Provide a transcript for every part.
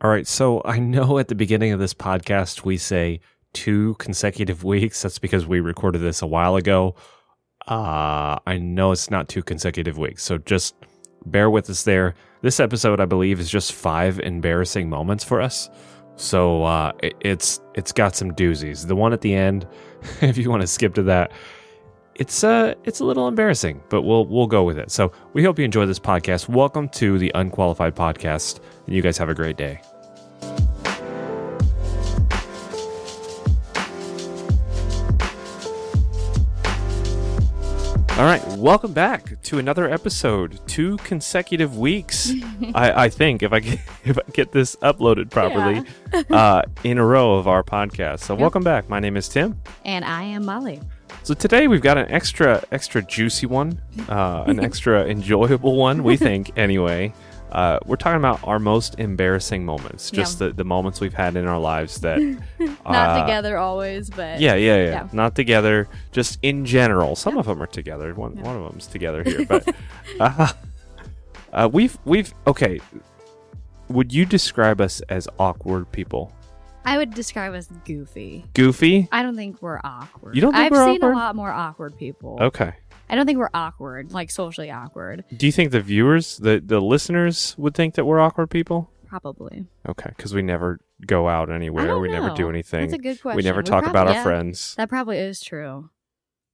All right. So I know at the beginning of this podcast, we say two consecutive weeks. That's because we recorded this a while ago. Uh, I know it's not two consecutive weeks. So just bear with us there. This episode, I believe, is just five embarrassing moments for us. So uh, it, it's it's got some doozies. The one at the end, if you want to skip to that, it's uh it's a little embarrassing, but we'll we'll go with it. So we hope you enjoy this podcast. Welcome to the Unqualified Podcast, and you guys have a great day. All right, welcome back to another episode. Two consecutive weeks, I, I think, if I get, if I get this uploaded properly, uh, in a row of our podcast. So, welcome back. My name is Tim. And I am Molly. So today we've got an extra, extra juicy one, uh, an extra enjoyable one. We think, anyway. Uh, we're talking about our most embarrassing moments, just Yeah. the, the moments we've had in our lives that Not uh, together always, but Yeah, yeah, yeah, Yeah. Not together, just in general. Some of them are together. One, Yeah. one of them's together here, but uh, uh, we've we've okay. Would you describe us as awkward people? I would describe us goofy. Goofy? I don't think we're awkward. You don't think I've we're seen awkward? a lot more awkward people. Okay. I don't think we're awkward, like socially awkward. Do you think the viewers, the the listeners, would think that we're awkward people? Probably. Okay, because we never go out anywhere. We never do anything. That's a good question. we never talk prob- about our friends. That probably is true.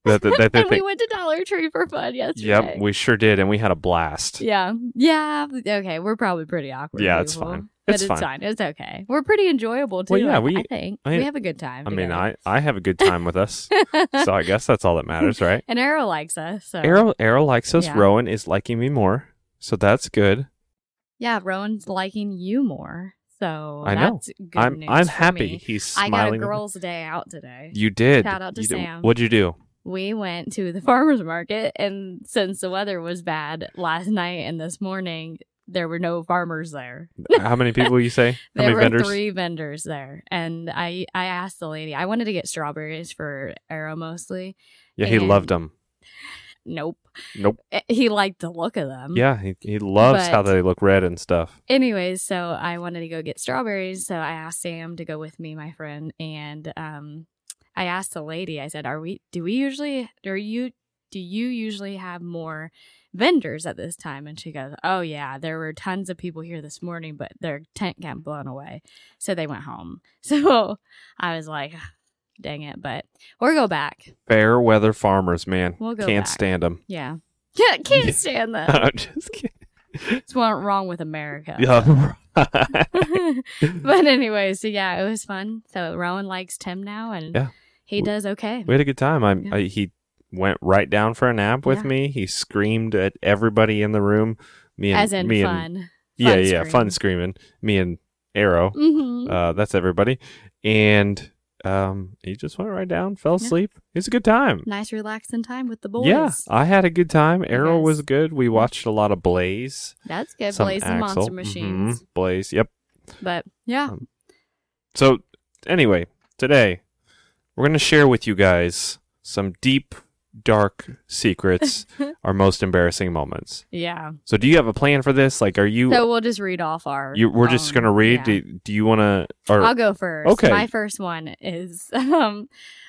That, that, that and we went to Dollar Tree for fun yesterday. yep, we sure did, and we had a blast. Yeah. Yeah. Okay. We're probably pretty awkward. Yeah, it's people. fine. But It's it's fine. It's okay. We're pretty enjoyable too. Well, yeah, we- I think I- we have a good time. I mean. I I have a good time with us, so I guess that's all that matters, right? and Arrow likes us. So Arrow Arrow likes us. Yeah. Rowan is liking me more, so that's good. yeah, Rowan's liking you more. So I know. I'm news I'm happy. me. He's I got a girls' day out today. You did. Shout out to You did- Sam. What'd you do? we went to the farmers market, and since the weather was bad last night and this morning, there were no farmers there. How many people you say? How there many were vendors? three vendors there, and I I asked the lady. I wanted to get strawberries for Arrow mostly. Yeah, he loved them. Nope. Nope. Eh, He liked the look of them. Yeah, he he loves how they look red and stuff. anyways, so I wanted to go get strawberries. So I asked Sam to go with me, my friend, and um, I asked the lady. I said, "Are we? Do we usually? Are you? Do you usually have more vendors at this time?" And she goes, "Oh yeah, there were tons of people here this morning, but their tent got blown away, so they went home." So I was like, "Dang it!" But we'll go back. Fair weather farmers, man. We'll go Can't back. stand them. Yeah, yeah, can't stand them. I'm just kidding. It's what wrong with America. Yeah. but anyway, so yeah, it was fun. So Rowan likes Tim now, and Yeah. he does okay. we had a good time. I, Yeah. I he went right down for a nap with Yeah. me. He screamed at everybody in the room. Me and As in me fun. and yeah, Fun yeah, fun screaming. Me and Arrow. hmm Uh, that's everybody. And um, he just went right down, fell asleep. It was a good time. nice, relaxing time with the boys. Yeah, I had a good time. Arrow Yes. was good. We watched a lot of Blaze. that's good. some Blaze and Axel. Monster Mhm. Machines, Blaze. Yep. but yeah, Um, So anyway, today we're gonna share with you guys some deep, dark secrets, our most embarrassing moments. yeah. So do you have a plan for this? Like, are you? So we'll just read off our. you we're just gonna read. yeah. Do, do you want to? Or I'll go first. Okay. My first one is um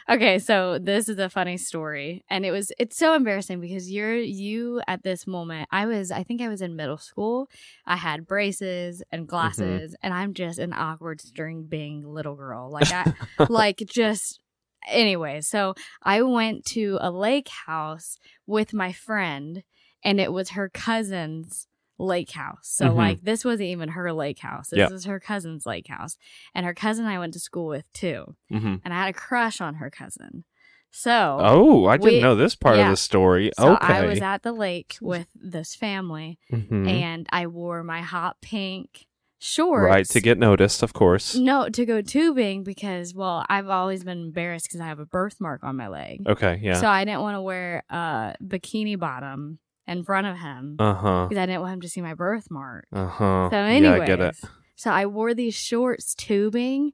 okay, so this is a funny story and it was it's so embarrassing because you're you at this moment. I was I think I was in middle school. I had braces Mm-hmm. and glasses and I'm just an awkward string being little girl. Like I like just anyway, so I went to a lake house with my friend and it was her cousin's lake house. So Mhm. like this wasn't even her lake house. This Yeah. was her cousin's lake house. And her cousin I went to school with too. Mhm. And I had a crush on her cousin. So Oh, I didn't know this part yeah. of the story. so okay. I was at the lake with this family Mhm. and I wore my hot pink shorts. right to get noticed, of course. no, to go tubing because, well, I've always been embarrassed because I have a birthmark on my leg. Okay, yeah. So I didn't want to wear a bikini bottom in front of him Uh huh. because I didn't want him to see my birthmark. Uh huh. So, yeah, anyways, I get it. so I wore these shorts tubing,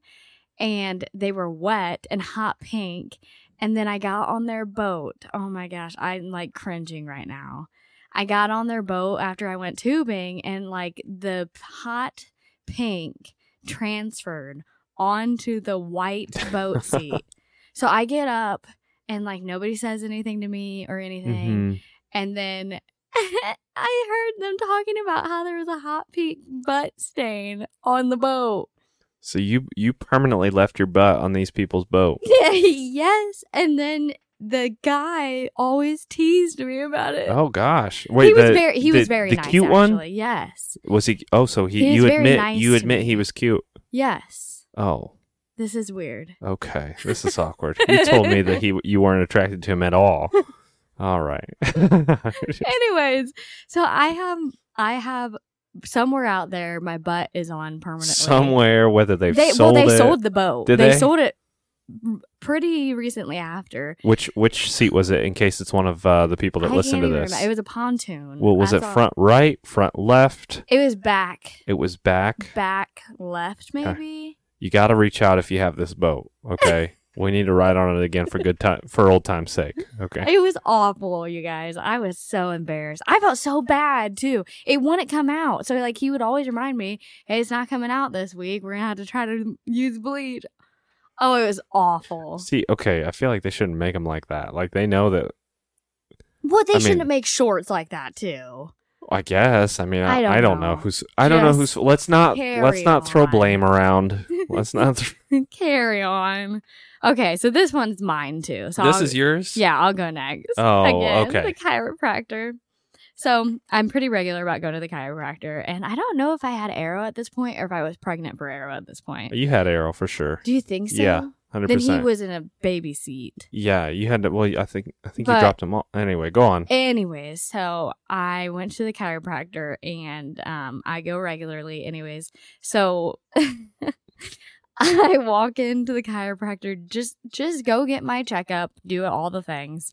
and they were wet and hot pink. And then I got on their boat. Oh my gosh, I'm like cringing right now. I got on their boat after I went tubing, and like the hot pink transferred onto the white boat seat. so I get up and like nobody says anything to me or anything. Mhm. And then I heard them talking about how there was a hot pink butt stain on the boat. So you you permanently left your butt on these people's boat. yes. And then the guy always teased me about it. Oh gosh. Wait, he was very he the- was very the nice cute actually. one Yes. was he? Oh, so he, He you admit nice you admit he was cute. Yes. Oh, This is weird. okay. This is awkward. you told me that he you weren't attracted to him at all. All right. Anyways, so I have I have somewhere out there my butt is on permanently. Somewhere, whether they've They sold well they it. sold the boat. Did they, they? sold it pretty recently after. Which which seat was it? In case it's one of uh, the people that I listen can't to this. remember. It was a pontoon. well, was That's it all. front right, front left? It was back. It was back. Back left maybe. You got to reach out if you have this boat. Okay, we need to ride on it again for good time for old time's sake. Okay. It was awful, you guys. I was so embarrassed. I felt so bad too. It wouldn't come out. So like he would always remind me, "Hey, it's not coming out this week. We're gonna have to try to use bleach." Oh, it was awful. See, okay, I feel like they shouldn't make them like that. Like they know that. Well, they I shouldn't mean- make shorts like that too. I guess. I mean, I, I don't I don't know. know. who's. I don't know who's. Let's not. Let's not throw blame around. Let's not. th- Carry on. Okay, so this one's mine too. So this I'll- is yours. Yeah, I'll go next. Oh, Again, okay. The chiropractor. So I'm pretty regular about going to the chiropractor, and I don't know if I had Arrow at this point or if I was pregnant for Arrow at this point. You had arrow for sure. Do you think so? Yeah, Hundred Then he was in a baby seat. Yeah, you had to. Well, I think. I think you dropped him all. Anyway, go on. Anyways, so I went to the chiropractor and um, I go regularly. Anyways, so I walk into the chiropractor just just go get my checkup, do all the things,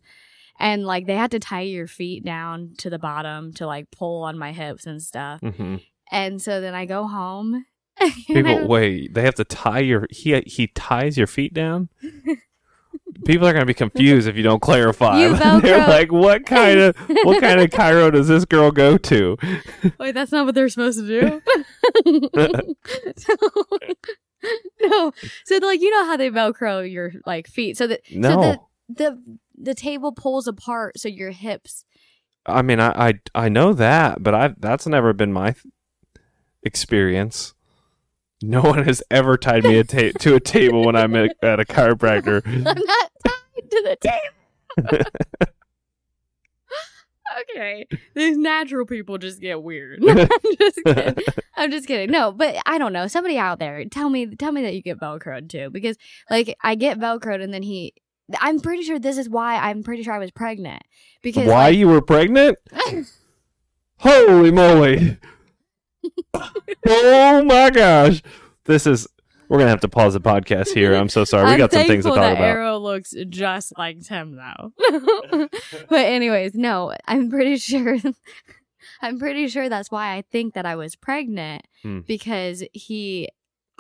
and like they had to tie your feet down to the bottom to like pull on my hips and stuff. hmm And so then I go home. People, I- wait. They have to tie your. He he ties your feet down. People are gonna be confused if you don't clarify. You They're like, what kind of what kind of chiro does this girl go to? Wait, that's not what they're supposed to do. so, no, so like you know how they velcro your like feet, so that No, so the the the table pulls apart, so your hips. I mean, I, I I know that, but I that's never been my th- experience. No one has ever tied me a ta- to a table when I'm at, at a chiropractor. I'm not tied to the table. okay, these natural people just get weird. I'm just kidding. I'm just kidding. No, but I don't know. Somebody out there, tell me, tell me that you get velcroed too, because like I get velcroed, and then he. I'm pretty sure this is why I'm pretty sure I was pregnant because Why like, you were pregnant? Holy moly! oh my gosh! This is. We're gonna have to pause the podcast here. I'm so sorry. We got some things to talk that about. Arrow looks just like Tim though. but anyways, no, I'm pretty sure. I'm pretty sure that's why I think that I was pregnant Hmm. because he.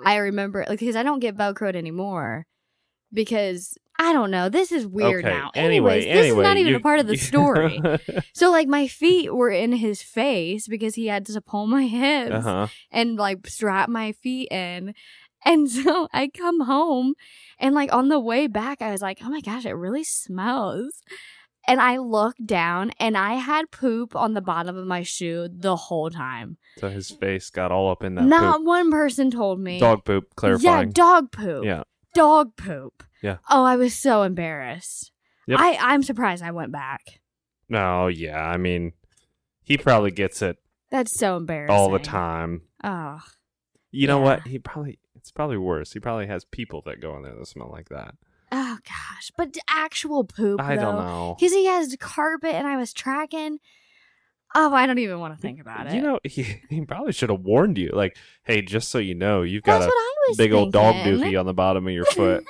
I remember like because I don't get velcroed anymore because I don't know. This is weird okay. now. Anyways, anyway, this is not even you- a part of the story. so like my feet were in his face because he had to pull my hips uh huh. and like strap my feet in. And so I come home and like on the way back, I was like, oh my gosh, it really smells. And I looked down and I had poop on the bottom of my shoe the whole time. So his face got all up in that Not poop. one person told me. dog poop. Clarifying. Yeah, dog poop. Yeah. Dog poop. Yeah. Oh, I was so embarrassed. Yep. I, I'm surprised I went back. No, yeah. I mean, he probably gets it That's so embarrassing. all the time. Oh. You know Yeah. what? He probably. It's probably worse. He probably has people that go in there that smell like that. Oh gosh. But actual poop. I don't though. know. Because he has carpet and I was tracking. Oh, I don't even want to think about it. You know, he, he probably should have warned you. Like, hey, just so you know, you've got That's a big old dog thinking. dookie on the bottom of your foot.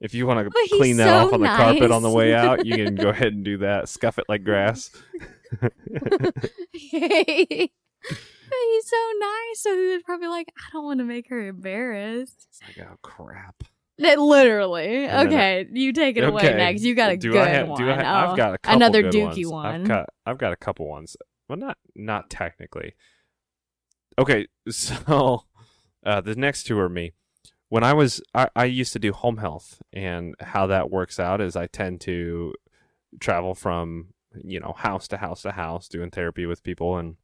if you want to clean that so off on the carpet on the way out, you can go ahead and do that. Scuff it like grass. He's so nice. So he was probably like, I don't want to make her embarrassed. It's like, oh crap. Li- Literally. Okay, you take it away next. You got a do good I have, one. Do I have, Oh, I've got a couple another dookie ones. one. I've got I've got a couple ones. Well, not not technically. Okay, so Uh, the next two are me. When I was, I, I used to do home health, and how that works out is I tend to travel from you know house to house to house doing therapy with people, and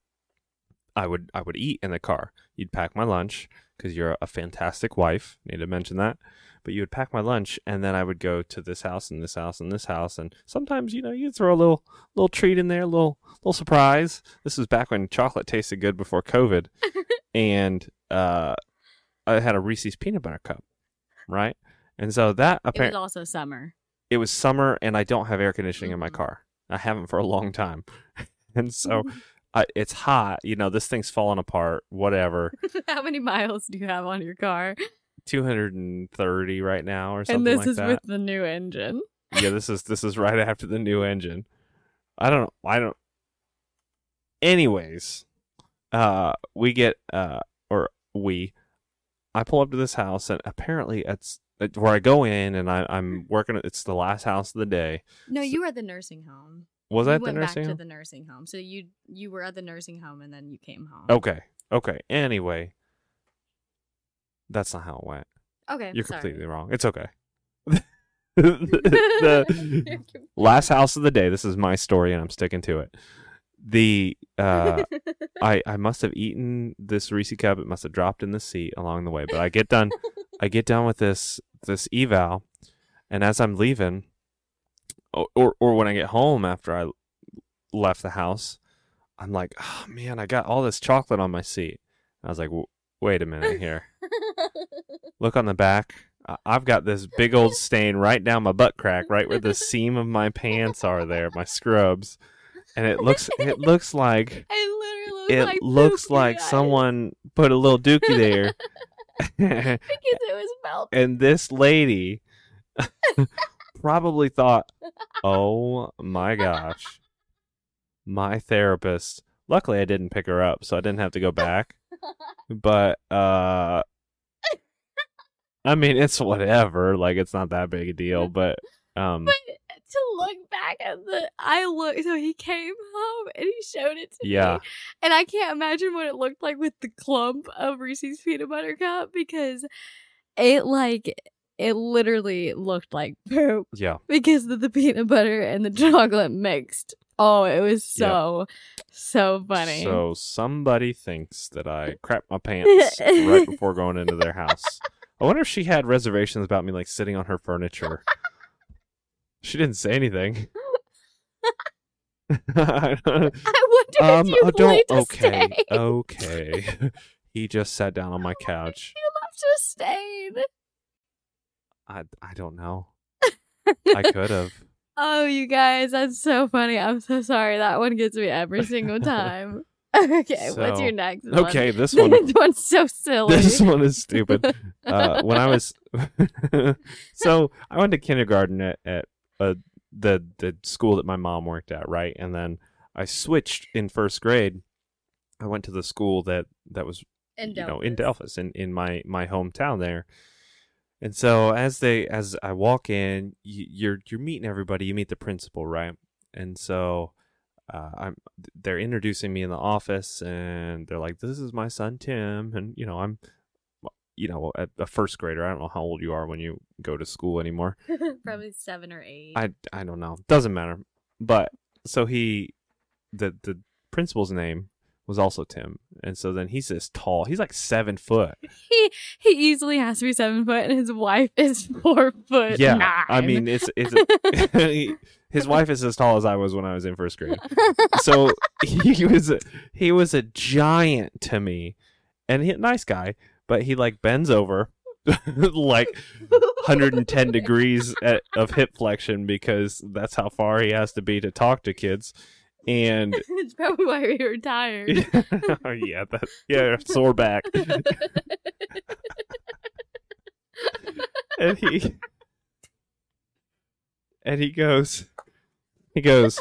I would I would eat in the car. You'd pack my lunch because you're a fantastic wife. Need to mention that. But you would pack my lunch, and then I would go to this house and this house and this house, and sometimes you know you throw a little little treat in there, a little little surprise. This was back when chocolate tasted good before COVID, and uh, I had a Reese's peanut butter cup, right? And so that It was also summer. it was summer, and I don't have air conditioning in my Mhm. car. I haven't for a long time, and so I, it's hot. You know, this thing's falling apart. Whatever. How many miles do you have on your car? 230 right now or something And this like is that. with the new engine. yeah, this is this is right after the new engine. I don't know. I don't. Anyways, uh, we get uh, or we, I pull up to this house and apparently it's it's where I go in and I, I'm working. It's the last house of the day. No, So- you were at the nursing home. Was you I at the went nursing back home? to the nursing home. So you you were at the nursing home and then you came home. Okay. Okay. Anyway, that's not how it went. okay. You're sorry. completely wrong. It's okay. the last house of the day. This is my story, and I'm sticking to it. The uh, I I must have eaten this Reese cup. It must have dropped in the seat along the way. But I get done. I get done with this this eval, and as I'm leaving, or or, or when I get home after I left the house, I'm like, oh man, I got all this chocolate on my seat. I was like, wait a minute here. Look on the back. I've got this big old stain right down my butt crack, right where the seam of my pants are there, my scrubs. And it looks it looks like I literally looked it like looks like someone put a little dookie there. because it was melted. and this lady probably thought, "Oh my gosh." My therapist. Luckily I didn't pick her up, so I didn't have to go back. But uh I mean, it's whatever. Like it's not that big a deal, but um But to look back at the, I look. So he came home and he showed it to Yeah. me, and I can't imagine what it looked like with the clump of Reese's peanut butter cup because it like it literally looked like poop yeah. because of the peanut butter and the chocolate mixed. Oh, it was so so funny. So somebody thinks that I crap my pants right before going into their house. I wonder if she had reservations about me like sitting on her furniture. She didn't say anything. I wonder um, if you oh, don't. to Okay, stay. okay. he just sat down on my couch. You left a stain. I I don't know. I could have. Oh, you guys, that's so funny. I'm so sorry. That one gets me every single time. okay, what's your next one? Okay, this one. This one's so silly. This one is stupid. Uh, when I was, so I went to kindergarten at, at uh, the the school that my mom worked at, right? And then I switched in first grade. I went to the school that that was in you know in Delphos in, in my my hometown there. And so as they as I walk in, you, you're you're meeting everybody. You meet the principal, right? And so uh, I'm they're introducing me in the office, and they're like, "This is my son Tim," and you know I'm you know a, a first grader. I don't know how old you are when you go to school anymore. Probably seven or eight. I I don't know. Doesn't matter. But so he the the principal's name was also Tim. And so then he's this tall. He's like seven foot. he he easily has to be seven foot, and his wife is four foot. yeah. nine. I mean it's it's his wife is as tall as I was when I was in first grade. So he was a, he was a giant to me. And he nice guy, but he like bends over like 110 degrees at, of hip flexion because that's how far he has to be to talk to kids. And it's probably why we were tired. yeah, that yeah, sore back. and he and he goes he goes,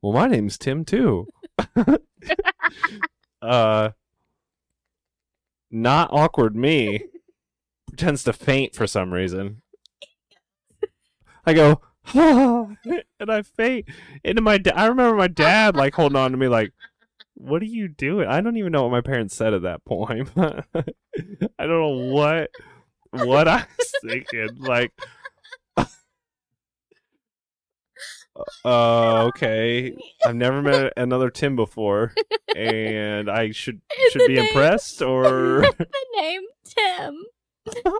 "Well, my name's Tim too." uh not awkward me pretends to faint for some reason. I go, and I faint into my. Da- I remember my dad like holding on to me, like, "What are you doing?" I don't even know what my parents said at that point. I don't know what what I was thinking. Like, uh, okay, I've never met another Tim before, and I should Is should the be name- impressed, or the name Tim.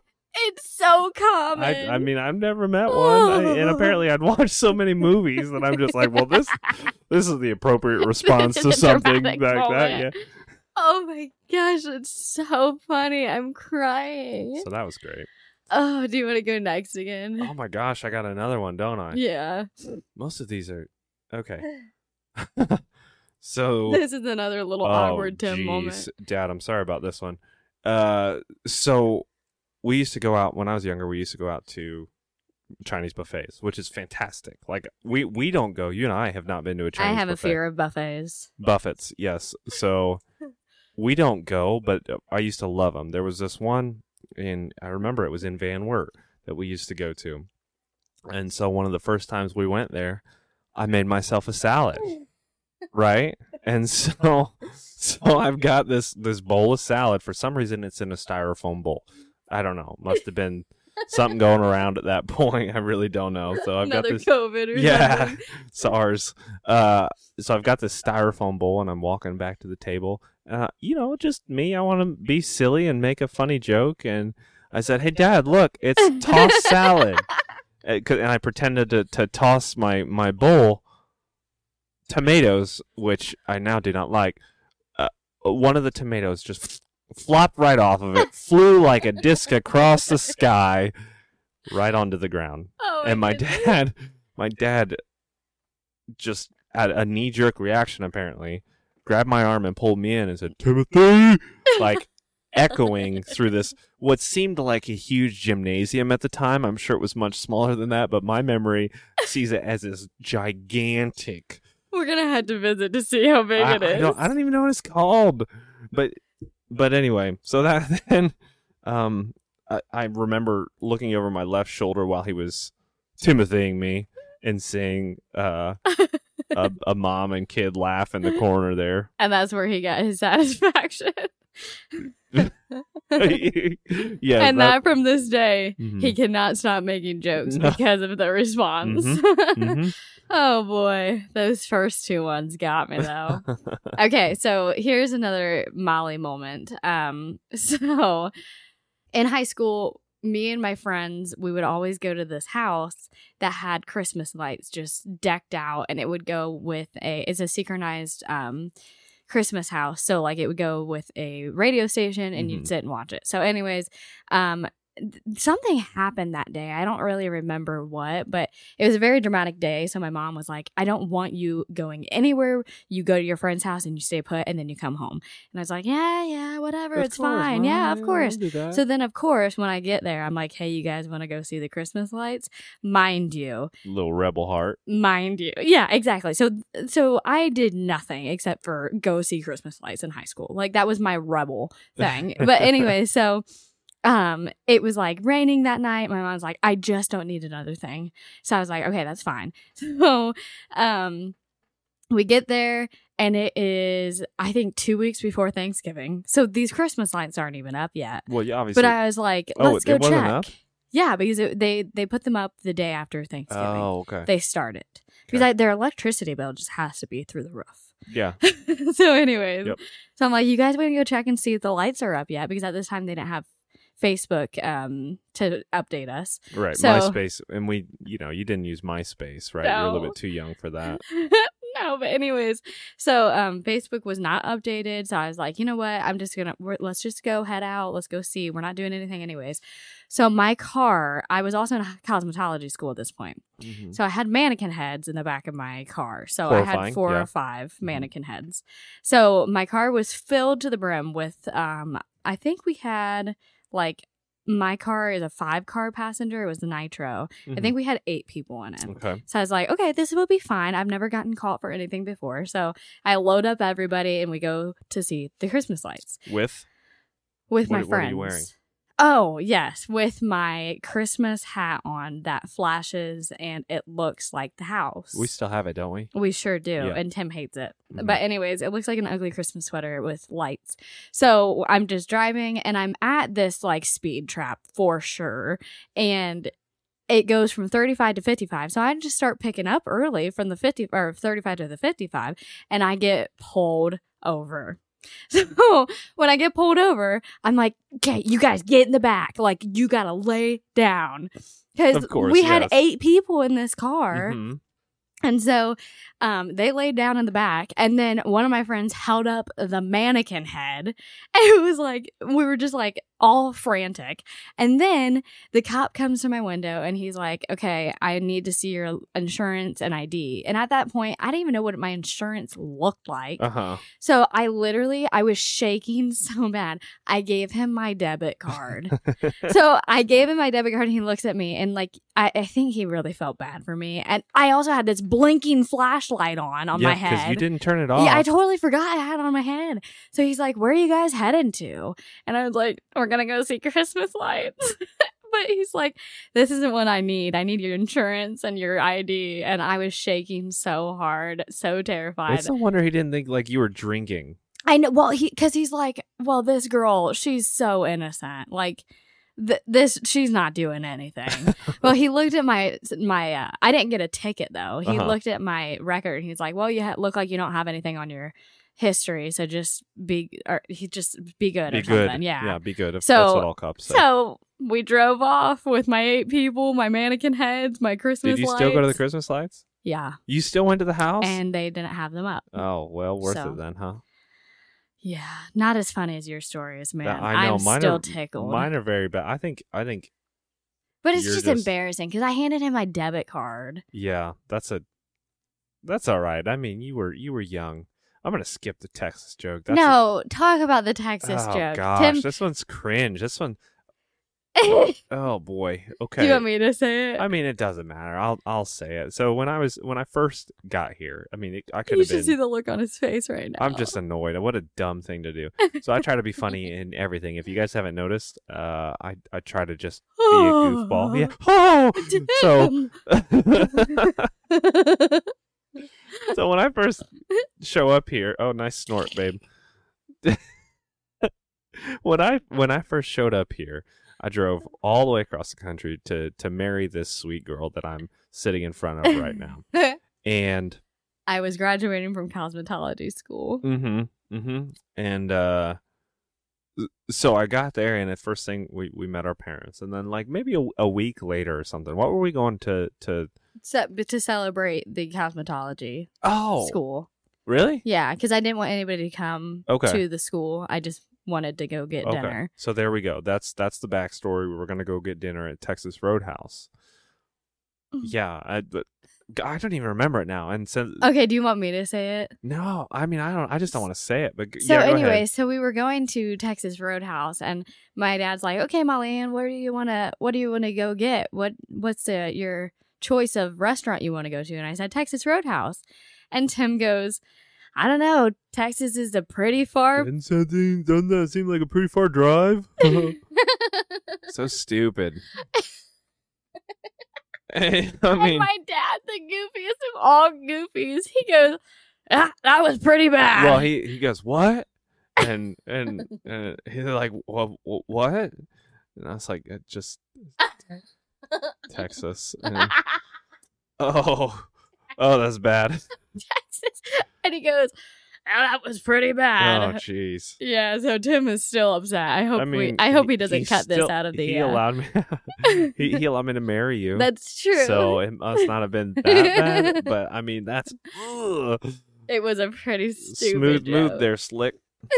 It's so common. I, I mean, I've never met one, I, and apparently I'd watched so many movies that I'm just like, well, this this is the appropriate response to something like that. Yeah. oh my gosh, it's so funny. I'm crying. So that was great. Oh, do you want to go next again? Oh my gosh, I got another one, don't I? yeah. Most of these are okay. so This is another little oh, awkward Tim jeez. moment. Dad, I'm sorry about this one. Uh, so we used to go out when I was younger. We used to go out to Chinese buffets, which is fantastic. Like we we don't go. You and I have not been to a Chinese. Buffet. I have buffet. a fear of buffets. Buffets, yes. So we don't go, but uh, I used to love them. There was this one in I remember it was in Van Wert that we used to go to, and so one of the first times we went there, I made myself a salad, right? And so so I've got this this bowl of salad. For some reason, it's in a styrofoam bowl. I don't know. Must have been something going around at that point. I really don't know. So I've Another got this COVID or yeah, something. SARS. Uh, so I've got this styrofoam bowl, and I'm walking back to the table. Uh, you know, just me. I want to be silly and make a funny joke, and I said, "Hey, Dad, look, it's tossed salad," Uh, and I pretended to, to toss my my bowl tomatoes, which I now do not like. Uh, one of the tomatoes just flopped right off of it, flew like a disc across the sky, right onto the ground. Oh, and my goodness. dad my dad just had a knee-jerk reaction apparently grabbed my arm and pulled me in and said timothy like echoing through this what seemed like a huge gymnasium at the time. I'm sure it was much smaller than that but my memory sees it as this gigantic We're gonna have to visit to see how big I, it I don't, I don't even know what it's called but but anyway so that then um I, I remember looking over my left shoulder while he was timothying me and seeing uh a, a mom and kid laugh in the corner there and that's where he got his satisfaction. yeah and that from this day, Mhm. he cannot stop making jokes No. because of the response. Mhm. oh boy, those first two ones got me though. okay, so here's another Molly moment. Um, so in high school, me and my friends, we would always go to this house that had Christmas lights just decked out, and it would go with a it's a synchronized um Christmas house. So like it would go with a radio station and Mhm. you'd sit and watch it. So anyways, um something happened that day. I don't really remember what, but it was a very dramatic day. So my mom was like, I don't want you going anywhere. You go to your friend's house and you stay put and then you come home. And I was like, Yeah, yeah, whatever. it's fine. Yeah, of course. So then, of course, when I get there, I'm like, hey, you guys want to go see the Christmas lights? Mind you, little rebel heart mind you. Yeah, exactly. So, so I did nothing except for go see Christmas lights in high school. Like that was my rebel thing. but anyway, so um it was like raining that night. My mom's like i just don't need another thing. So i was like okay that's fine. So um we get there and it is i think two weeks before thanksgiving. So these christmas lights aren't even up yet. Well yeah obviously. But i was like Oh, let's go check. up? yeah because it, they they put them up the day after thanksgiving. Oh okay. They started. Because Okay. I, their electricity bill just has to be through the roof. Yeah. So anyways Yep. so i'm like you guys want to go check and see if the lights are up yet? Because at this time they didn't have facebook um to update us right So- myspace and we you know you didn't use myspace right you're a little bit too young for that no but anyways so um facebook was not updated so i was like you know what i'm just gonna we're, let's just go head out let's go see we're not doing anything anyways so my car i was also in cosmetology school at this point Mhm. So I had mannequin heads in the back of my car. So I had four yeah. Mm-hmm. or five mannequin heads. So my car was filled to the brim with um I think we had like my car is a five car passenger. It was the nitro. I Mhm. think we had eight people in it. okay So I was like, okay, this will be fine. I've never gotten caught for anything before. So I load up everybody and we go to see the Christmas lights with with What- my what are friends. Oh, yes, with my Christmas hat on that flashes and it looks like the house. We still have it, don't we? We sure do. Yeah. And Tim hates it. Mhm. But, anyways, it looks like an ugly Christmas sweater with lights. So I'm just driving and I'm at this like speed trap for sure. And it goes from 35 to 55. So I just start picking up early from the 50 or 35 to the 55 and I get pulled over. So when I get pulled over, I'm like, okay, you guys get in the back. Like, you got to lay down. Because we had eight people in this car. Mhm. And so um, they laid down in the back, and then one of my friends held up the mannequin head. And it was like, we were just like all frantic. And then the cop comes to my window and he's like, okay, I need to see your insurance and ID. And at that point, I didn't even know what my insurance looked like. Uh-huh. So I literally, I was shaking so bad. I gave him my debit card. so I gave him my debit card and he looks at me and like, I, I think he really felt bad for me. And I also had this blinking flashlight on on yeah, my head. you didn't turn it off. Yeah, I totally forgot I had it on my head. So he's like, Where are you guys heading to? And I was like, We're to go see Christmas lights. but he's like, This isn't what I need. I need your insurance and your ID. And I was shaking so hard, so terrified. it's no wonder he didn't think like you were drinking. I know. Well, he because he's like, well, this girl, she's so innocent. Like, th- this, she's not doing anything. well, he looked at my my. Uh, I didn't get a ticket though. He Uh-huh. looked at my record. and He's like, well, you ha- look like you don't have anything on your history, so just be or he just be good Be good. Yeah. Yeah, be good. If So- that's what all cops say. So we drove off with my eight people, my mannequin heads, my Christmas. Did you still go to the. Christmas lights? Yeah, You still went to the house? and they didn't have them up. oh, well, worth So- it then, huh? Yeah, not as funny as your stories, man. I know. I'm mine still are, tickled. Mine are very bad. I think. I think. But it's just, just- embarrassing because I handed him my debit card. Yeah, that's a. That's all right. I mean, you were you were young. I'm gonna skip the Texas joke. That's a- no, talk about the Texas joke. oh joke. gosh, this one's cringe. This one. Tim, Oh boy. Okay. Do you want me to say it? I mean, it doesn't matter. I'll I'll say it. So when I was when I first got here, I mean, it, I could you should been. see the look on his face right now. I'm just annoyed. What a dumb thing to do. So I try to be funny in everything. If you guys haven't noticed, uh, I I try to just be a goofball. Yeah. Oh. So so when I first show up here, oh, nice snort, babe. when I when I first showed up here, I drove all the way across the country to to marry this sweet girl that I'm sitting in front of right now. And I was graduating from cosmetology school. mm-hmm, mm-hmm. And uh so I got there and the first thing we, we met our parents and then like maybe a, a week later or something. What were we going to to So, to celebrate the cosmetology Oh school. really? Yeah, because I didn't want anybody to come Okay. to the school. I just wanted to go get dinner. So there we go. That's that's the backstory. We were gonna go get dinner at Texas Roadhouse. Mhm. Yeah, I but I don't even remember it now. And since Okay, do you want me to say it? no, I mean I don't. I just don't want to say it. But So yeah, anyway, ahead. so we were going to Texas Roadhouse, and my dad's like, "Okay, Molly Ann, where do you want to? What do you want to go get? What What's the, your choice of restaurant you want to go to?" And I said Texas Roadhouse, and Tim goes, "I don't know. Texas is a pretty far." Didn't something doesn't that seem like a pretty far drive? so stupid. I and mean, my dad, the goofiest of all goofies, he goes, ah, "That was pretty bad." well, he he goes what, and and uh, he's like, well, what? And I was like, it just Texas. And- oh, oh, that's bad. Texas, and he goes, "Oh, "That was pretty bad." Oh, jeez. Yeah, so Tim is still upset. I hope I mean, we I hope he, he- doesn't he cut this out of the He uh, allowed me. he he allowed me to marry you. That's true. So it must not have been that bad. But I mean, that's ugh. it was a pretty stupid smooth move there, slick.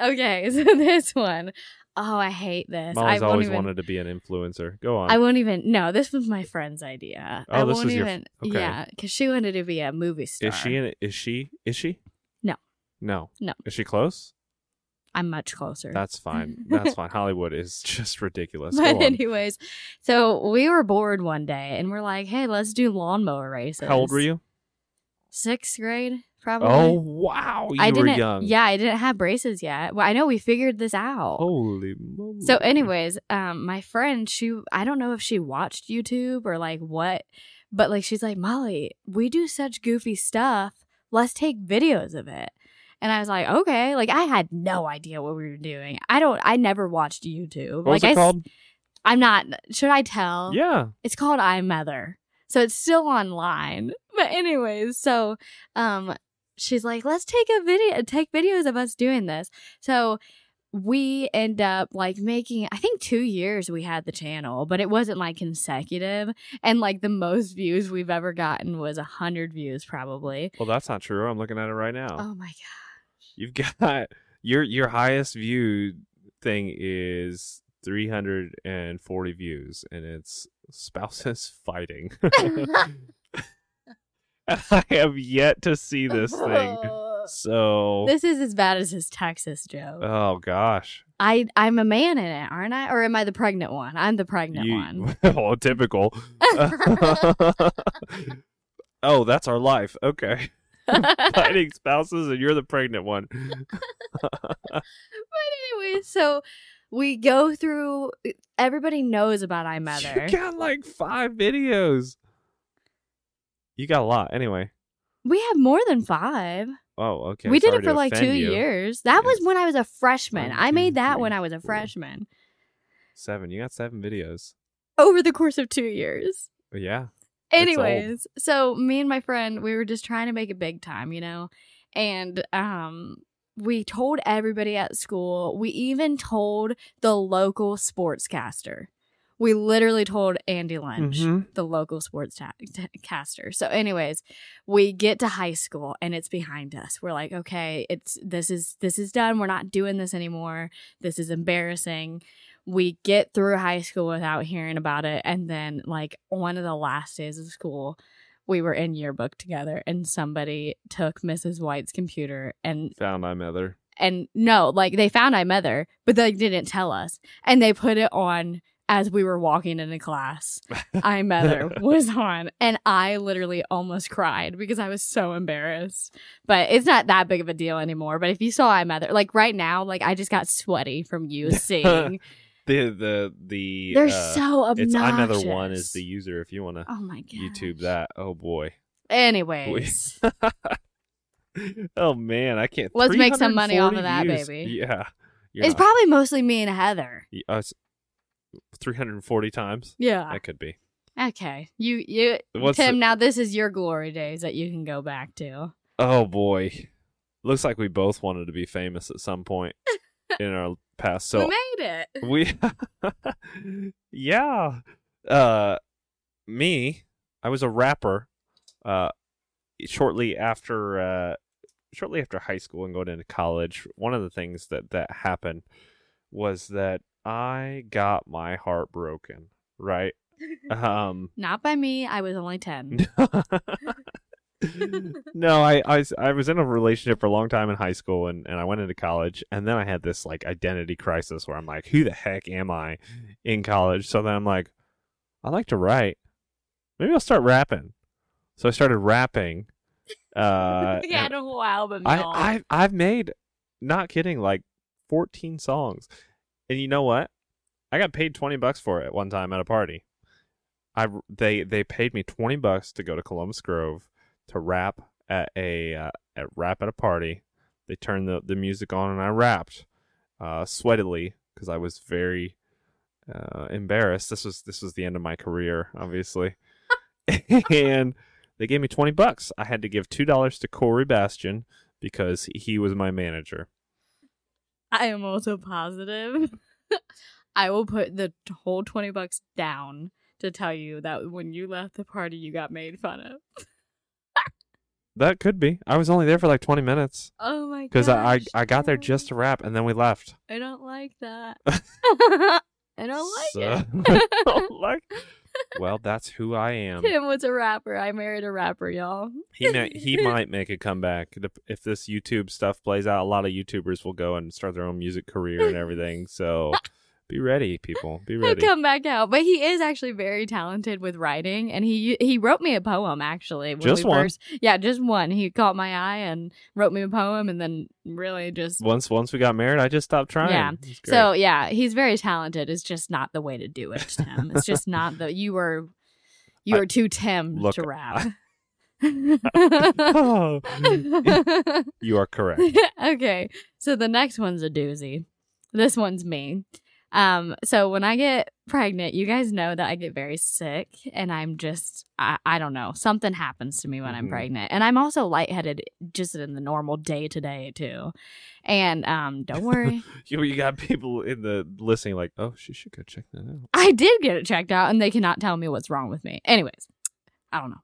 okay, so this one. Oh, I hate this. I Molly's won't always even wanted to be an influencer. Go on. I won't even No, this was my friend's idea. Oh, I Oh, this won't was your- even okay. Yeah, cuz she wanted to be a movie star. is she? In, is she? Is she? No. No. No. Is she close? I'm much closer. That's fine. That's fine. Hollywood is just ridiculous. But anyways, so we were bored one day and we're like, "Hey, let's do lawnmower races." How old were you? Sixth grade, probably. Oh wow, you I didn't. young. Yeah, I didn't have braces yet. Well, I know we figured this out. Holy moly. So, anyways, um, my friend, she, I don't know if she watched YouTube or like what, but like she's like, Molly, we do such goofy stuff. Let's take videos of it. And I was like, okay. Like I had no idea what we were doing. I don't. I never watched YouTube. what was like it I, called? I'm not. Should I tell? Yeah. It's called iMother. So it's still online. But anyways, so um she's like, let's take a video take videos of us doing this. So we end up like making I think two years we had the channel, but it wasn't like consecutive. And like the most views we've ever gotten was a hundred views probably. Well, that's not true. I'm looking at it right now. Oh my god. You've got your your highest viewed thing is 340 views, and it's spouses fighting. I have yet to see this thing. So, This is as bad as his Texas joke. oh gosh, I I'm a man in it, aren't I? Or am I the pregnant one? I'm the pregnant you, one. oh, typical. oh, that's our life. Okay, fighting spouses, and you're the pregnant one. But anyway, so we go through. Everybody knows about iMother. You got like five videos. You got a lot. Anyway. We have more than five. Oh, okay. we did Sorry it for like two you. years. That was when I was a freshman. One, I two, made that three, when I was a freshman. Seven. You got seven videos. Over the course of two years. Yeah. Anyways, so me and my friend, we were just trying to make it big time, you know? And um we told everybody at school. We even told the local sportscaster. We literally told Andy Lynch, Mhm. the local sports ta- ta- caster. So, anyways, we get to high school and it's behind us. We're like, okay, it's this is this is done. We're not doing this anymore. This is embarrassing. We get through high school without hearing about it, and then like one of the last days of school, we were in yearbook together, and somebody took Mrs. White's computer and Found my mother. and no, like they found my mother, but they didn't tell us, and they put it on as we were walking into class. iMother was on, and I literally almost cried because I was so embarrassed. But it's not that big of a deal anymore. But if you saw iMother, like right now, like I just got sweaty from you seeing. The the the They're uh, so obnoxious. it's another one is the user if you want to Oh my god. YouTube that. Oh boy. Anyways, oh man, I can't. Let's make some money off of that, views. baby. Yeah. You're it's not- probably mostly me and Heather. us 340 times. Yeah. That could be. Okay. You you What's Tim, the- now this is your glory days that you can go back to. Oh boy. Looks like we both wanted to be famous at some point in our past. So we made it. we yeah uh me i was a rapper uh shortly after uh shortly after high school and going into college one of the things that that happened was that i got my heart broken right um Not by me. I was only 10. no, I, I was- I was in a relationship for a long time in high school, and, and I went into college, and then I had this like identity crisis where I'm like, who the heck am I in college? So then I'm like, I like to write. Maybe I'll start rapping. So I started rapping. Uh, had a whole album. I. I I've made, not kidding, like 14 songs, and you know what? I got paid 20 bucks for it one time at a party. I they they paid me 20 bucks to go to Columbus Grove to rap at a uh, at rap at a party. They turned the, the music on and I rapped uh, sweatily because I was very uh, embarrassed. This was this was the end of my career, obviously. and they gave me 20 bucks. I had to give $2 to Corey Bastion because he was my manager. I am also positive. I will put the whole 20 bucks down to tell you that when you left the party, you got made fun of. That could be. I was only there for like 20 minutes Oh my god. because I, I I got there just to rap and then we left. I don't like that. I don't like So- it. I don't like. Well, that's who I am. Tim was a rapper. I married a rapper, y'all. He may, he might make a comeback if this YouTube stuff plays out. A lot of YouTubers will go and start their own music career and everything. So Be ready, people. Be He'll ready. come back out. But he is actually very talented with writing, and he he wrote me a poem actually. When Just we one? First, yeah, just one. He caught my eye and wrote me a poem, and then really just Once once we got married, I just stopped trying. Yeah. So yeah, he's very talented. It's just not the way to do it, Tim. it's just not the you were you I- were too Tim look, to rap. Oh, you are correct. okay. So the next one's a doozy. This one's me. Um, so when I get pregnant, you guys know that I get very sick and I'm just I, I don't know, something happens to me when I'm Mhm. pregnant. And I'm also lightheaded just in the normal day to day too. And um, don't worry. You you got people in the listening like, oh, she should go check that out. I did get it checked out and they cannot tell me what's wrong with me. Anyways, I don't know.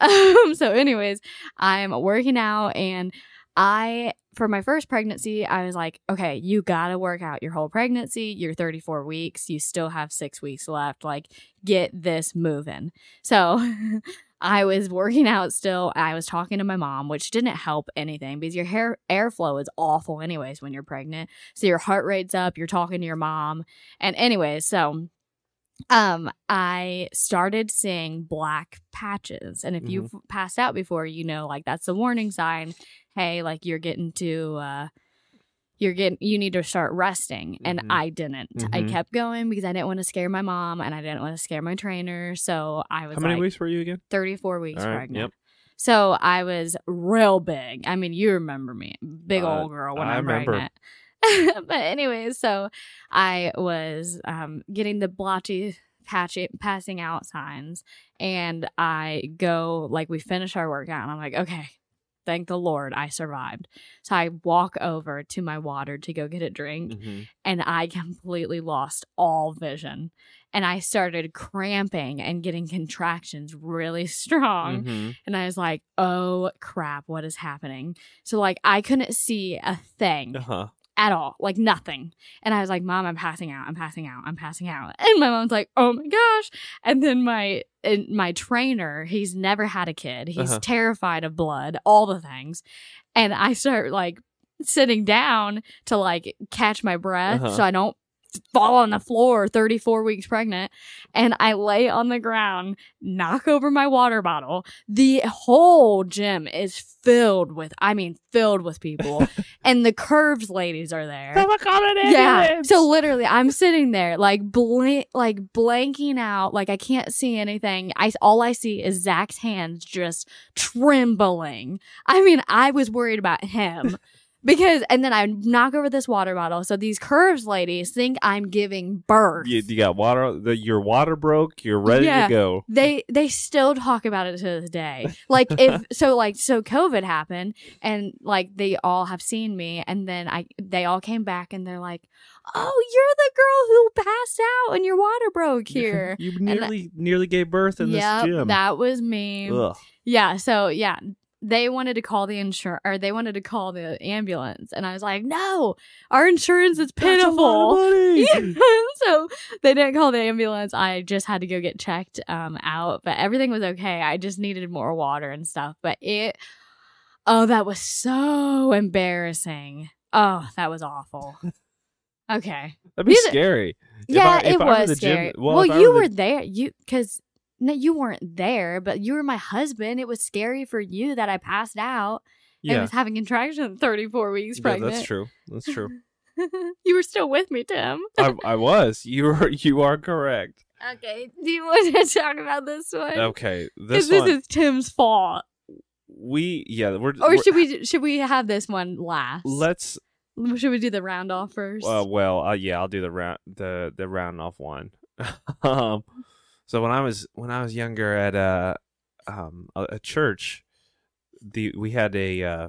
Um, so, anyways, I'm working out and I, for my first pregnancy, I was like, okay, you got to work out your whole pregnancy. You're 34 weeks. You still have six weeks left. Like, get this moving. So, I was working out still. I was talking to my mom, which didn't help anything because your hair airflow is awful, anyways, when you're pregnant. So, your heart rate's up. You're talking to your mom. And anyways, so um I started seeing black patches. And if you've passed out before, you know like that's a warning sign. Hey, like you're getting to uh you're getting you need to start resting and Mhm. i didn't i Mhm. kept going because i didn't want to scare my mom and i didn't want to scare my trainer so i was How many like weeks were you again? 34 weeks right, pregnant yep. so i was real big i mean you remember me big Uh, old girl when I i'm remember. pregnant but anyways so i was um, getting the blotchy patchy passing out signs and i go like we finish our workout and i'm like okay thank the lord i survived so i walk over to my water to go get a drink Mm-hmm. and I completely lost all vision. And I started cramping and getting contractions really strong. Mm-hmm. And I was like, oh crap, what is happening? So, like, I couldn't see a thing Uh-huh. At all, like nothing. And I was like, Mom, I'm passing out. I'm passing out. I'm passing out. And my mom's like, Oh my gosh. And then my and my trainer, he's never had a kid. He's Uh-huh. terrified of blood, all the things. And I start like sitting down to like catch my breath Uh-huh. so I don't fall on the floor 34 weeks pregnant and I lay on the ground knock over my water bottle the whole gym is filled with I mean filled with people and the curves ladies are there yeah. So literally, I'm sitting there like blank, like blanking out. Like I can't see anything. I all I see is Zach's hands just trembling. I mean, I was worried about him because, and then I knock over this water bottle. So these curves ladies think I'm giving birth. you, you got water. The, your water broke. You're ready Yeah. to go. they they still talk about it to this day. Like if so like so COVID happened and like they all have seen me and then I they all came back and they're like, "Oh, you're the girl who passed out and your water broke here." you nearly nearly gave birth in yep, this gym. that was me. Ugh. Yeah, so yeah, they wanted to call the insurance or they wanted to call the ambulance and I was like, "No, our insurance is That's a lot pitiful." Yeah. so they didn't call the ambulance. I just had to go get checked um, out, but everything was okay. I just needed more water and stuff. But it, oh, that was so embarrassing. Oh, that was awful. Okay. That'd be These scary. If yeah, I- if it was the gym- scary. well, well, you were the- were there. You because no, you weren't there, but you were my husband. It was scary for you that I passed out. Yeah, was having contractions 34 weeks Yeah, pregnant. that's true. That's true. you were still with me, Tim. I, I was. You are. You are correct. Okay. Do you want to talk about this one? Okay, Because this this, is Tim's fault. we yeah we're. Or we're- should we should we have this one last? Let's. should we do the round off first? Uh, well, uh, yeah, I'll do the round the the round off one. um, so when I was when I was younger at a um a, a church, the we had a uh,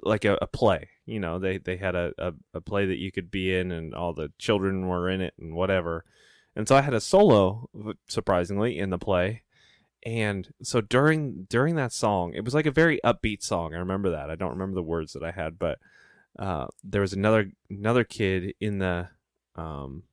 like a, a play. You know, they they had a, a a play that you could be in, and all the children were in it, and whatever. And so I had a solo, surprisingly, in the play. And so during during that song, it was like a very upbeat song. I remember that. I don't remember the words that I had, but uh, there was another another kid in the um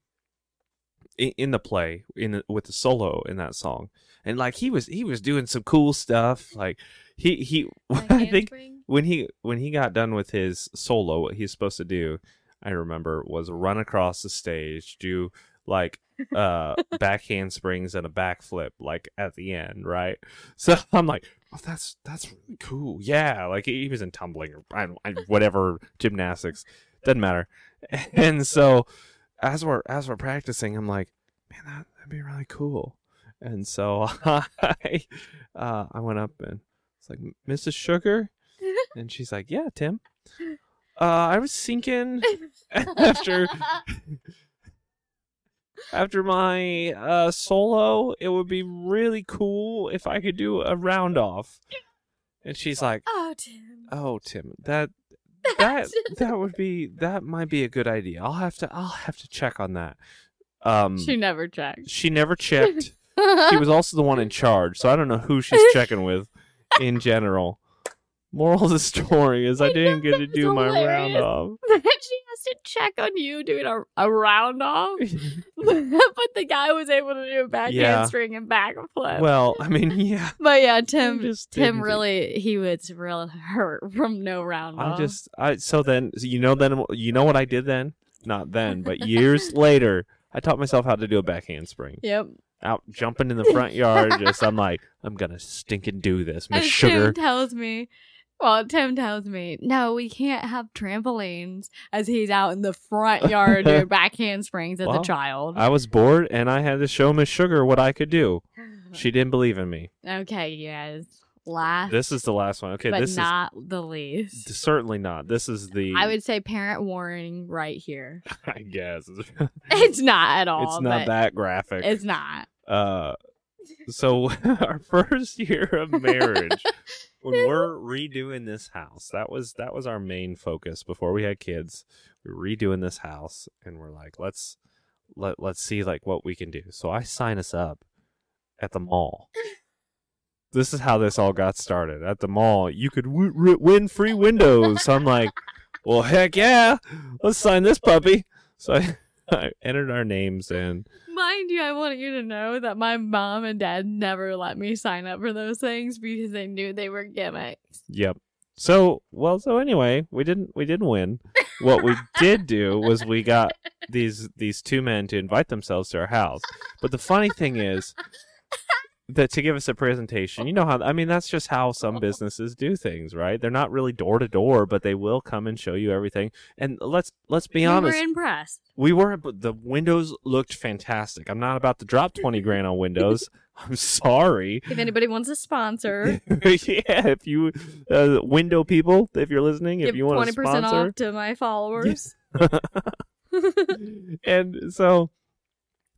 in, in the play in the, with the solo in that song, and like he was he was doing some cool stuff. Like he he I think when he when he got done with his solo, what he's supposed to do, I remember was run across the stage, do like uh back handsprings and a backflip like at the end, right? So I'm like, oh, that's that's really cool. Yeah, like he was in tumbling or I, I, whatever gymnastics, doesn't matter. And so as we're as we're practicing, I'm like, man, that, that'd be really cool. And so I uh, I went up and it's like, Mrs. Sugar, and she's like, yeah, Tim. Uh, I was thinking after after my uh, solo, it would be really cool if I could do a round off. And she's like, oh, Tim. "Oh, Tim, that that that would be that might be a good idea. I'll have to I'll have to check on that." Um, She never checked. she never checked. she was also the one in charge, so I don't know who she's checking with in general. Moral of the story is I didn't get to do my round off. she has to check on you doing a, a round off. but the guy was able to do a back Yeah. handspring and back flip. well, I mean, yeah. but yeah, Tim just Tim do- really he was real hurt from no round I off. just I so then you know then you know what I did then? Not then, but years later, I taught myself how to do a back handspring. Yep. Out jumping in the front yard, just I'm like, I'm gonna stinking do this, Miss And Sugar. Tim tells me, well, Tim tells me, no, we can't have trampolines as he's out in the front yard doing back handsprings as Well, a child. I was bored and I had to show Miss Sugar what I could do. She didn't believe in me. okay, yes. Last, This is the last one. Okay, This is. but this not the least. certainly not. This is the I would say parent warning right here. I guess It's not at all. it's not that graphic. It's not. Uh, so our first year of marriage, when we're redoing this house, that was that was our main focus before we had kids. We were redoing this house, and we're like, let's let let's see like what we can do. So I sign us up at the mall. This is how this all got started. At the mall, you could w- w- win free windows. So I'm like, well, heck yeah, let's sign this puppy. So I, I entered our names and Mind you, I want you to know that my mom and dad never let me sign up for those things because they knew they were gimmicks. Yep. So well, so anyway, we didn't we didn't win. What we did do was we got these these two men to invite themselves to our house. But the funny thing is that to give us a presentation, you know how I mean that's just how some businesses do things, right? They're not really door to door, but they will come and show you everything. And let's let's be we honest, We were impressed. we were but the windows looked fantastic. I'm not about to drop 20 grand on windows. I'm sorry. If anybody wants a sponsor, yeah, if you uh, window people, if you're listening, if you want 20% sponsor, off to my followers. and so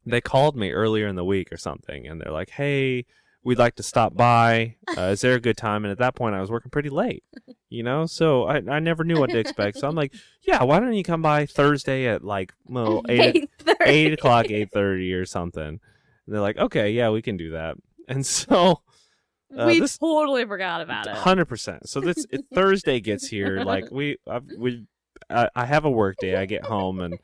they called me earlier in the week or something, and they're like, "Hey, we'd like to stop by. Uh, is there a good time?" And at that point, I was working pretty late, you know, so I I never knew what to expect. So I'm like, "Yeah, why don't you come by Thursday at like well eight eight o'clock, eight thirty or something?" And they're like, "Okay, yeah, we can do that." And so. Uh, we this- totally forgot about it. Hundred percent. So this it, Thursday gets here. Like we, I've, we, I, I have a work day. I get home and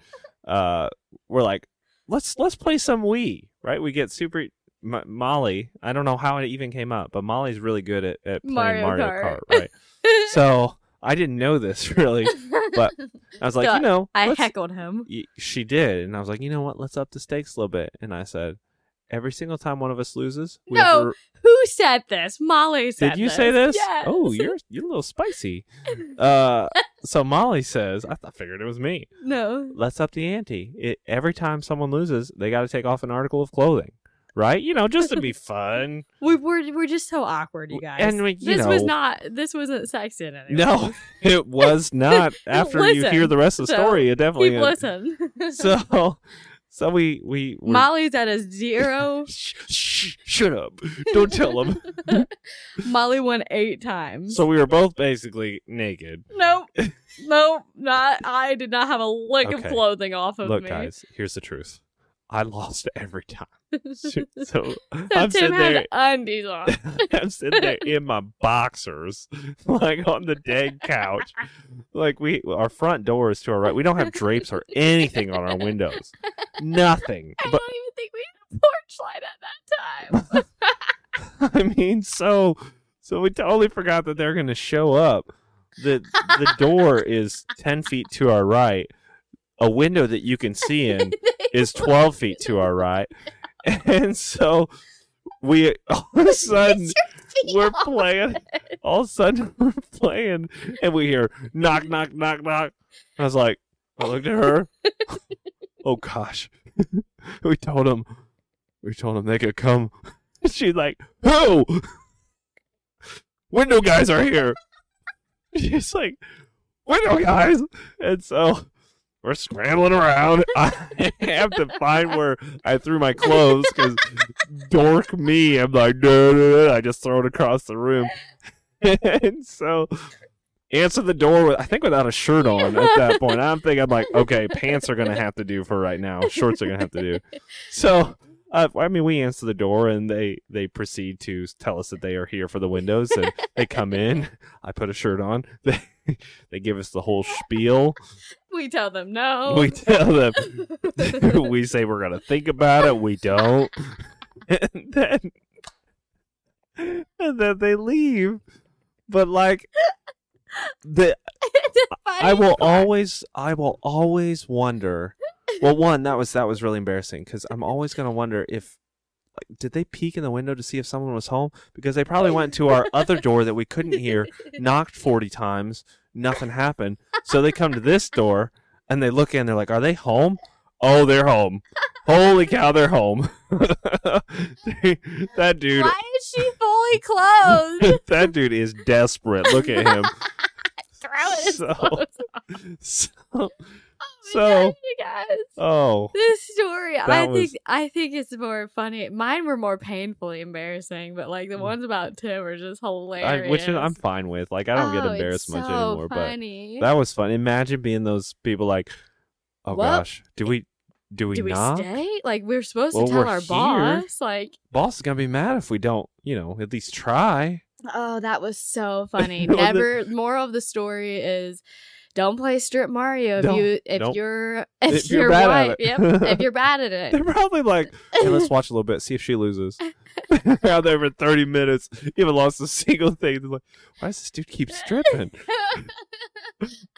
uh, we're like, let's let's play some Wii. Right? We get super. M- Molly, I don't know how it even came up, but Molly's really good at, at playing Mario Mario, Kart. Kart. Right? so I didn't know this really. but I was like, you know, I heckled him. she did, and I was like, you know what? Let's up the stakes a little bit. And I said, every single time one of us loses, we have No, to Who said this? Molly said did you say this? Yes. Oh, you're you're a little spicy. Uh, so Molly says, I, th- I figured it was me. no. Let's up the ante. It, every time someone loses, they got to take off an article of clothing, right? You know, just to be fun. We we're we're just so awkward, you guys. And we- you this was know- not. This wasn't sexy in any No, it was not. After you Listen, hear the rest of the so story, it definitely. Keep listen. So, so we we were- Molly's at a zero. Shh, shh, shut up! Don't tell them. Molly won eight times. So we were both basically naked. nope, nope, not. I did not have a lick of clothing off of Look, me. guys, here's the truth. I lost every time. So, so I'm Tim sitting there. undies on. I'm sitting there in my boxers, like on the dead couch. Like we, our front door is to our right. We don't have drapes or anything on our windows. Nothing. I But don't even think we had a porch light at that time. I mean, so so we totally forgot that they're going to show up. the The door is ten feet to our right. A window that you can see in is 12 feet to our right. And so we all of a sudden we're playing. All of a sudden we're playing, and we hear knock, knock, knock, knock. I was like, I looked at her. oh gosh, we told him, we told him they could come. She's like, who? Window guys are here. She's like, window guys, and so we're scrambling around. I have to find where I threw my clothes because dork me. I'm like, no, no, no. I just throw it across the room. and so answer the door with I think without a shirt on at that point. I'm thinking I'm like, okay, pants are gonna have to do for right now. Shorts are gonna have to do. So uh, I mean, we answer the door and they they proceed to tell us that they are here for the windows and they come in. I put a shirt on. They they give us the whole spiel. We tell them no. We tell them we say we're gonna think about it. We don't, and then and then they leave. But like the I will part- always I will always wonder. Well, one that was that was really embarrassing because I'm always gonna wonder if like did they peek in the window to see if someone was home because they probably went to our other door that we couldn't hear, knocked 40 times, nothing happened. So they come to this door and they look in. They're like, "Are they home? Oh, they're home. Holy cow, they're home." that dude, Why is she fully clothed? that dude is desperate. Look at him. Throw his So- So, so- God, you guys. oh, This story, I That think I think it's more funny. Mine were more painfully embarrassing, but like the ones about Tim were just hilarious. Mm. I, which I'm fine with. Like, I don't get Oh, it's embarrassed much so anymore. Funny. But that was fun. Imagine being those people. Like, oh Well, gosh, do we do we Do we not? stay? Like we're supposed Well, to tell our here. boss. Like, Boss is gonna be mad if we don't. You know, at least try. oh, that was so funny. Never. Moral of the story is. Don't play strip Mario if Don't. you if Nope. you're if, If you're you're, bad at right. it. Yep. If you're bad at it, They're it. probably like, hey, let's watch a little bit, see if she loses. Out there for 30 minutes, you haven't lost a single thing. They're like, why does this dude keep stripping?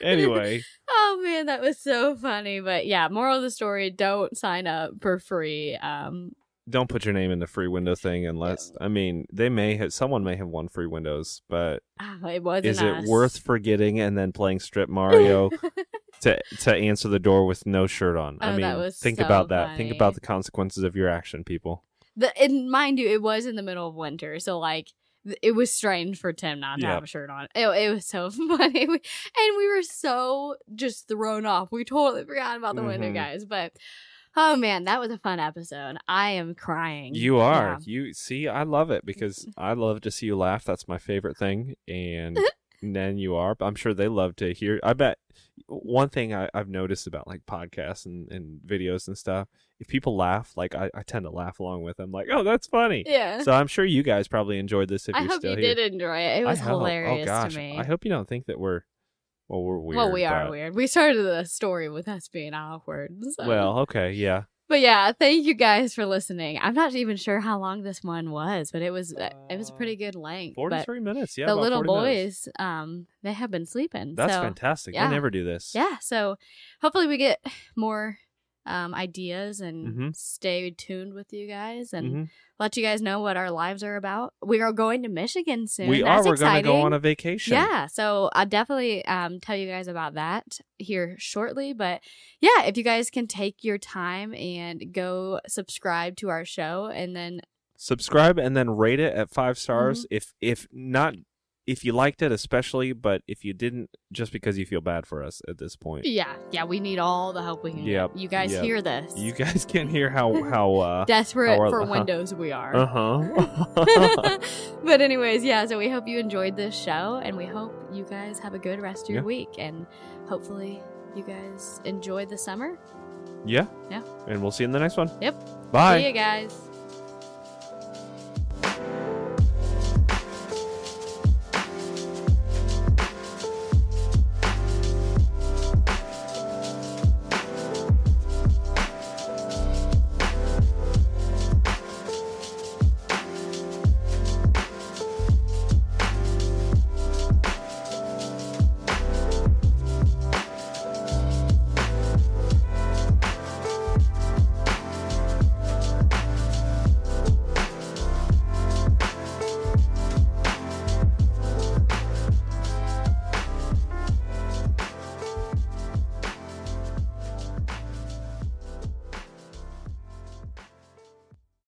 Anyway, oh man, that was so funny. But yeah, moral of the story: don't sign up for free. Um, don't put your name in the free window thing unless, I mean, they may have, someone may have won free windows, but oh, it wasn't. is it worth forgetting and then playing strip Mario to to answer the door with no shirt on? I Oh, mean, that was think so about that. Think about the consequences of your action, people. the and mind you, it was in the middle of winter, so like it was strange for Tim not to Yep. have a shirt on. It, it was so funny, we, and we were so just thrown off. We totally forgot about the winter Mhm. guys, but oh man, that was a fun episode. I am crying. You are. Yeah. You see, I love it because I love to see you laugh. That's my favorite thing. And then you are. But I'm sure they love to hear. I bet one thing I, I've noticed about like podcasts and, and videos and stuff, if people laugh, like I, I tend to laugh along with them, like, oh, that's funny. Yeah. So I'm sure you guys probably enjoyed this if I you're hope still you here. did enjoy it. It was hope. Oh, hilarious oh, gosh. to me. I hope you don't think that we're, well, we're weird. well, we are but- weird. We started the story with us being awkward. so- Well, okay, yeah. But yeah, thank you guys for listening. I'm not even sure how long this one was, but it was it was a pretty good length. 43 minutes. Yeah. the little 40 minutes. boys, um, they have been sleeping. That's so, fantastic. yeah. I never do this. Yeah, so hopefully we get more um ideas and Mhm. stay tuned with you guys and Mhm. let you guys know what our lives are about. We are going to Michigan soon. We That's are. We're going to go on a vacation. Yeah, so I'll definitely um, tell you guys about that here shortly. But yeah, if you guys can take your time and go subscribe to our show, and then subscribe and then rate it at five stars Mm-hmm. if if not if you liked it especially but if you didn't just because you feel bad for us at this point yeah, yeah, we need all the help we can Yep, get. You guys yep. hear this? you guys can hear how how uh Desperate how our- for uh-huh. windows we are. uh-huh but anyways, yeah, so we hope you enjoyed this show and we hope you guys have a good rest of your Yeah. week and hopefully you guys enjoy the summer. yeah Yeah. and we'll see you in the next one Yep. bye See you guys.